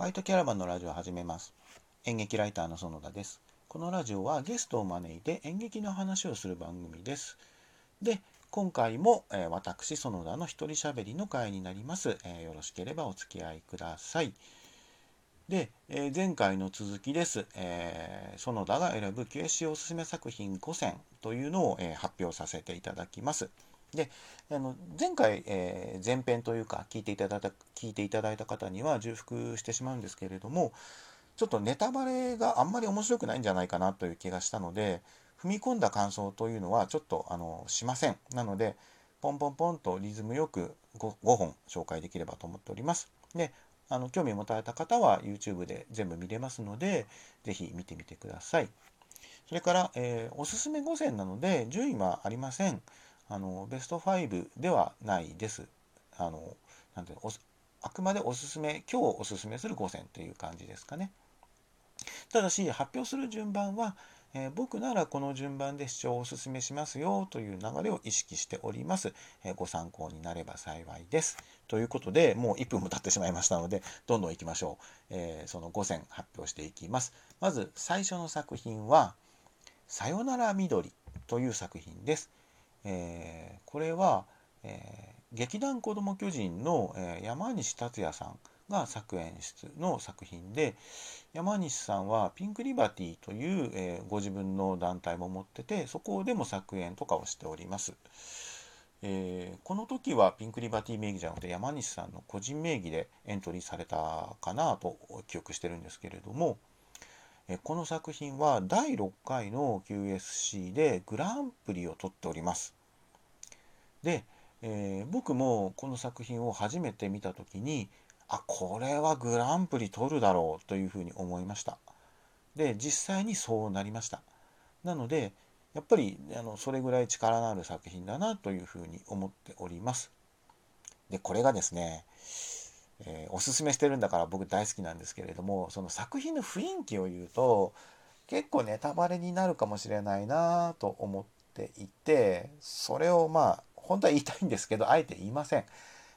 バイトキャラバンのラジオを始めます。演劇ライターの園田です。このラジオはゲストを招いて演劇の話をする番組です。で、今回も、えー、私、園田の一人喋りの回になります、えー、よろしければお付き合いください。で、えー、前回の続きです。え園田が選ぶ QSC おすすめ作品5選というのを、え発表させていただきます。であの前回、えー、前編というか聞いていただいた聞いていただいた方には重複してしまうんですけれどもちょっとネタバレがあんまり面白くないんじゃないかなという気がしたので踏み込んだ感想というのはちょっとあのしません。なのでポンポンポンとリズムよく 5, 5本紹介できればと思っております。であの興味を持たれた方は YouTube で全部見れますので是非見てみてください。それから、えー、おすすめ5選なので順位はありません。あのベスト5ではないです。あのなんてあくまでおすすめ今日おすすめする5選という感じですかね。ただし発表する順番は、えー、僕ならこの順番で視聴をおすすめしますよという流れを意識しております。えー、ご参考になれば幸いです。ということでもう1分も経ってしまいましたのでどんどんいきましょう。えー、その5選発表していきます。まず最初の作品は「さよなら緑」という作品です。えー、これは、えー、劇団子ども巨人の、えー、山西達也さんが作演出の作品で山西さんはピンクリバティという、えご自分の団体も持っててそこでも作演とかをしております。えー、この時はピンクリバティ名義じゃなくて山西さんの個人名義でエントリーされたかなと記憶してるんですけれども、この作品は第6回の QSC でグランプリを取っております。で、えー、僕もこの作品を初めて見た時にあこれはグランプリ取るだろうというふうに思いました。で実際にそうなりました。なのでやっぱりあのそれぐらい力のある作品だなというふうに思っております。でこれがですね、えー、おすすめしてるんだから僕大好きなんですけれどもその作品の雰囲気を言うと結構ネタバレになるかもしれないなと思っていてそれをまあ本当は言いたいんですけどあえて言いません、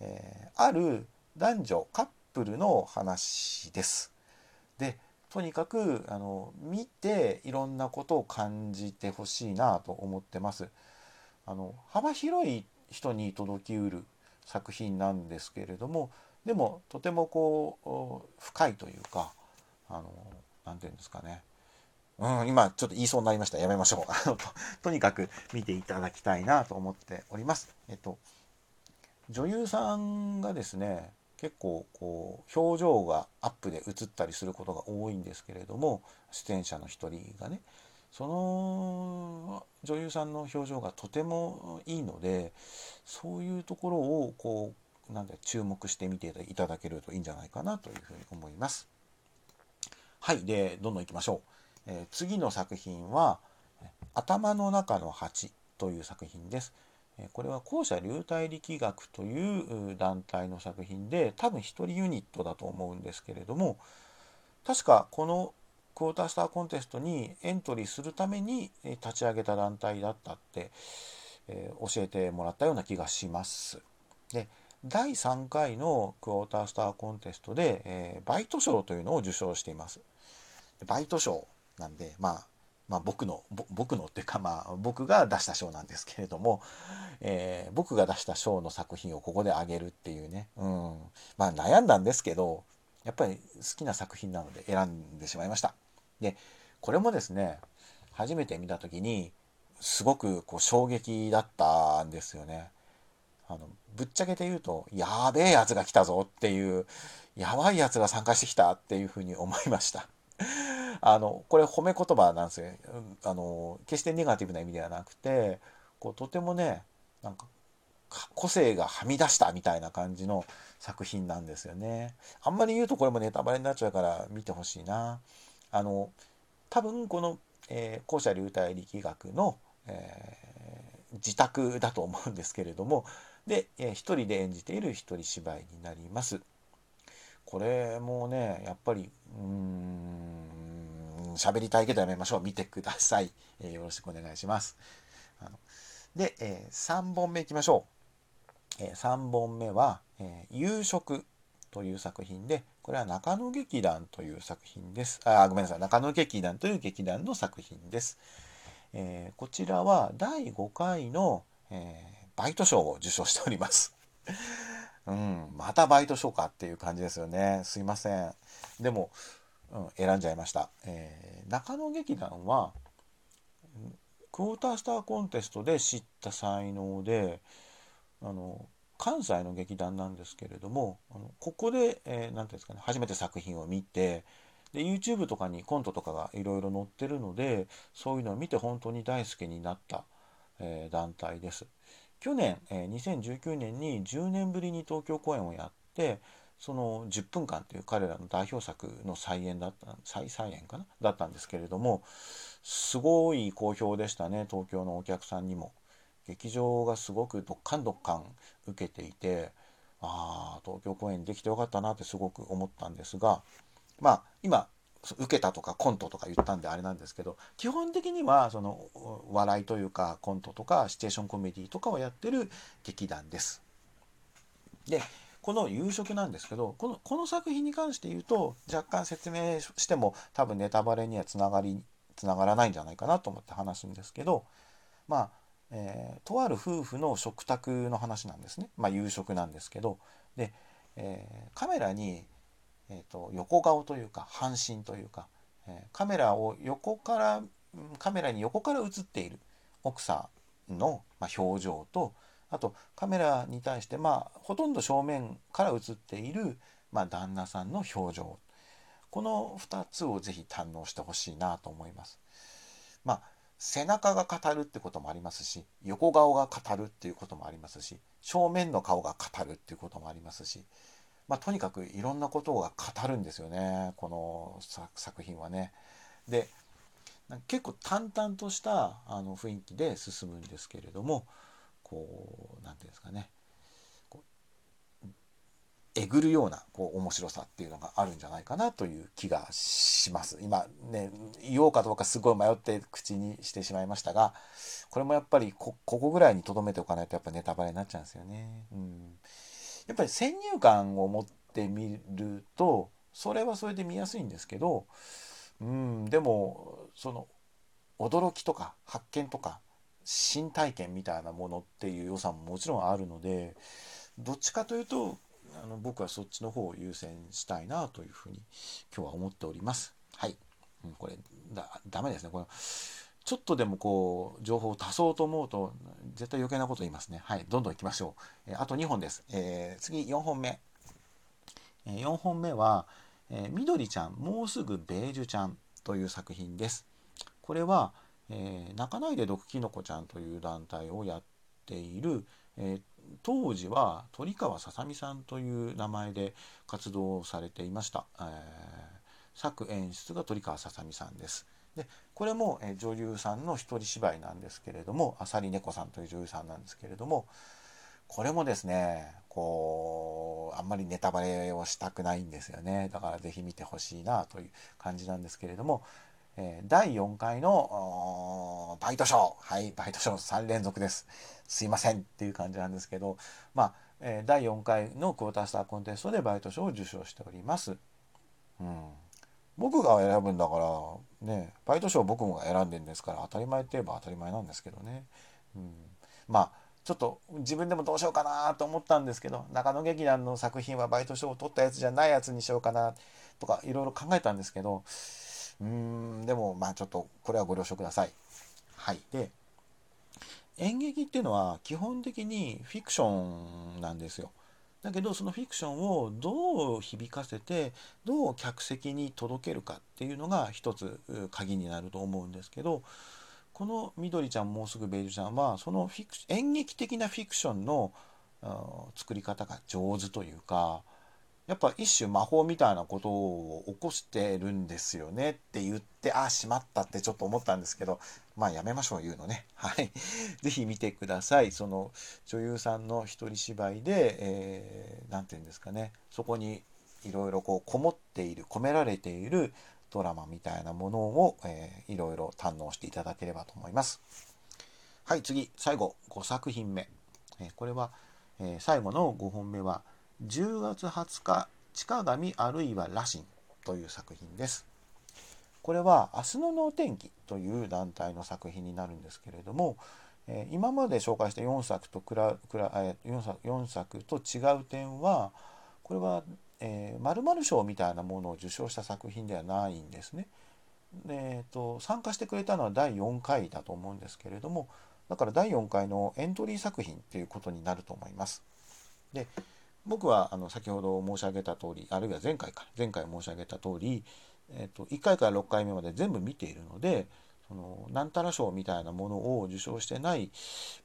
えー、ある男女カップルの話です。でとにかくあの見ていろんなことを感じてほしいなと思ってます。あの幅広い人に届きうる作品なんですけれどもでもとてもこう深いというかあの何て言うんですかねうん、今ちょっと言いそうになりました。やめましょう。ととにかく見ていただきたいなと思っております。えっと、女優さんがですね、結構こう表情がアップで映ったりすることが多いんですけれども出演者の一人がねその女優さんの表情がとてもいいのでそういうところをこうなんで注目してみていただけるといいんじゃないかなというふうに思います。はいでどんどんいきましょう。え次の作品は「頭の中の蜂」という作品です。これは校舎流体力学という団体の作品で多分1人ユニットだと思うんですけれども確かこのクォータースターコンテストにエントリーするために立ち上げた団体だったって、え教えてもらったような気がします。で第3回のクォータースターコンテストで、えバイト賞というのを受賞しています。バイト賞なんで、まあ、まあ、僕の僕のっていうかまあ僕が出した賞なんですけれども、えー、僕が出した賞の作品をここであげるっていうね、うん、まあ悩んだんですけどやっぱり好きな作品なので選んでしまいました。でこれもですね初めて見た時にすごくこう衝撃だったんですよね。あのぶっちゃけて言うとやべえやつが来たぞっていうやばいやつが参加してきたっていうふうに思いました。あのこれ褒め言葉なんですよあの決してネガティブな意味ではなくてこうとてもねなんか個性がはみ出したみたいな感じの作品なんですよね。あんまり言うとこれもネタバレになっちゃうから見てほしいな。あの多分この、えー、校舎流体力学の、えー、自宅だと思うんですけれどもで、えー、一人で演じている一人芝居になります。これもねやっぱりうーん喋りたいけどやめましょう。見てください。えー、よろしくお願いします。あので、えー、3本目いきましょう。えー、3本目は、え夕食という作品で、これは中野劇団という作品です。あ、ごめんなさい。中野劇団という劇団の作品です。えー、こちらは第5回の、えー、バイト賞を受賞しております。うん、またバイト賞かっていう感じですよね。すいません。でも、うん、選んじゃいました。えー、中野劇団は、クォータースターコンテストで知った才能であの関西の劇団なんですけれどもあのここで何、えー、て言うんですかね初めて作品を見てで YouTube とかにコントとかがいろいろ載ってるのでそういうのを見て本当に大好きになった、えー、団体です。去年、え、2019年に10年ぶりに東京公演をやってその10分間という彼らの代表作の再演だった再再演かな？だったんですけれどもすごい好評でしたね東京のお客さんにも。劇場がすごくどっかんどっかん受けていてああ東京公演できてよかったなってすごく思ったんですがまあ今受けたとかコントとか言ったんであれなんですけど基本的にはその笑いというかコントとかシチュエーションコメディとかをやってる劇団です。でこの夕食なんですけどこのこの作品に関して言うと若干説明しても多分ネタバレにはつながりつながらないんじゃないかなと思って話すんですけどまあ、えー、とある夫婦の食卓の話なんですね、まあ、夕食なんですけどで、えー、カメラに、えーと、横顔というか半身というか、えー、カメラを横からカメラに横から映っている奥さんの、まあ、表情とあとカメラに対してまあほとんど正面から映っている、まあ、旦那さんの表情この2つをぜひ堪能してほしいなと思います。まあ背中が語るってこともありますし横顔が語るっていうこともありますし正面の顔が語るっていうこともありますし、まあ、とにかくいろんなことが語るんですよねこの作品はね。で結構淡々としたあの雰囲気で進むんですけれどもこう何て言うんですかねえぐるようなこう面白さっていうのがあるんじゃないかなという気がします。今ね言おうかどうかすごい迷って口にしてしまいましたがこれもやっぱりここぐらいに留めておかないとやっぱネタバレになっちゃうんですよね。うん、やっぱり先入観を持ってみるとそれはそれで見やすいんですけど、うん、でもその驚きとか発見とか新体験みたいなものっていう良さももちろんあるのでどっちかというとあの僕はそっちの方を優先したいなというふうに今日は思っております。はい。うん、これだダメですね。このちょっとでもこう情報を足そうと思うと絶対余計なこと言いますね。はい。どんどん行きましょう。えー、あと2本です。えー、次4本目。えー、4本目は、えー、みどりちゃんもうすぐベージュちゃんという作品です。これは、えー、泣かないで毒きのこちゃんという団体をやっている、えー、当時は鳥川ささみさんという名前で活動されていました、えー、作演出が鳥川ささみさんですでこれも、え、女優さんの一人芝居なんですけれども浅利猫さんという女優さんなんですけれどもこれもですねこうあんまりネタバレをしたくないんですよねだから是非見てほしいなという感じなんですけれどもえ、第4回のバイトショー、はい、バイトショー3連続です。すいませんっていう感じなんですけど、まあ、え、第4回のクォータースターコンテストでバイトショーを受賞しております。うん。僕が選ぶんだから、ね、バイトショー僕も選んでるんですから当たり前って言えば当たり前なんですけどね。うん。まあ、ちょっと自分でもどうしようかなと思ったんですけど、中野劇団の作品はバイトショーを取ったやつじゃないやつにしようかなとかいろいろ考えたんですけど、うん、でもまあちょっとこれはご了承ください。はい。で、演劇っていうのは基本的にフィクションなんですよ。だけどそのフィクションをどう響かせてどう客席に届けるかっていうのが一つ鍵になると思うんですけどこのみどりちゃんもうすぐベージュちゃんはそのフィク演劇的なフィクションの作り方が上手というかやっぱ一種魔法みたいなことを起こしてるんですよねって言って、ああ、しまったってちょっと思ったんですけど、まあやめましょう、言うのね。はい。ぜひ見てください。その女優さんの一人芝居で、えー、て言うんですかね、そこにいろいろこうこもっている、込められているドラマみたいなものを、えー、いろいろ堪能していただければと思います。はい、次、最後、5作品目。えー、これは、えー、最後の5本目は、10月20日地下紙あるいは羅針という作品です。これは明日の能天気という団体の作品になるんですけれども、え今まで紹介した4作とくらくら、え 4, 作4作と違う点はこれは、えー、〇賞みたいなものを受賞した作品ではないんですね。えーと、参加してくれたのは第4回だと思うんですけれどもだから第4回のエントリー作品っていうことになると思います。で僕はあの先ほど申し上げた通りあるいは前回か前回申し上げた通り、えーと、1回から6回目まで全部見ているのでそのなんたら賞みたいなものを受賞してない、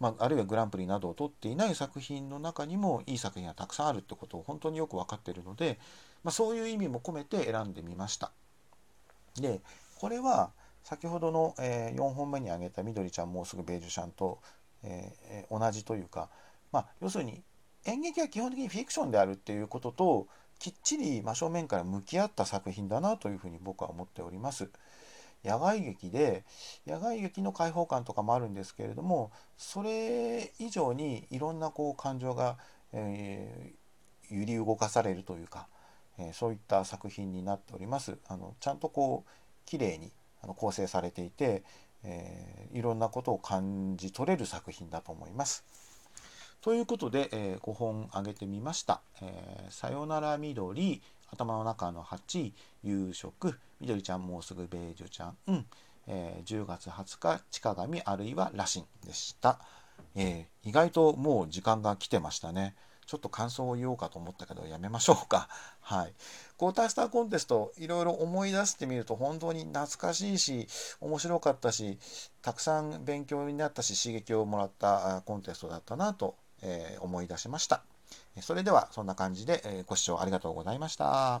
まあ、あるいはグランプリなどを取っていない作品の中にもいい作品がたくさんあるってことを本当によく分かっているので、まあ、そういう意味も込めて選んでみました。でこれは先ほどの、えー、4本目に挙げた「みどりちゃんもうすぐベージュシャンと」えー、同じというか、まあ、要するに演劇は基本的にフィクションであるっていうことときっちり真正面から向き合った作品だなというふうに僕は思っております。野外劇で野外劇の開放感とかもあるんですけれどもそれ以上にいろんなこう感情が、えー、揺り動かされるというか、えー、そういった作品になっております。あのちゃんとこう綺麗にあの構成されていて、えー、いろんなことを感じ取れる作品だと思います。ということで、えー、5本挙げてみました。えー、さよなら緑、頭の中の8、夕食、緑ちゃんもうすぐベージュちゃん、うん、えー、10月20日、地下紙あるいは羅針でした。えー、意外ともう時間が来てましたね。ちょっと感想を言おうかと思ったけどやめましょうか。はい。クォータースターコンテストいろいろ思い出してみると本当に懐かしいし面白かったしたくさん勉強になったし刺激をもらったコンテストだったなと、えー、思い出しました。それではそんな感じでご視聴ありがとうございました。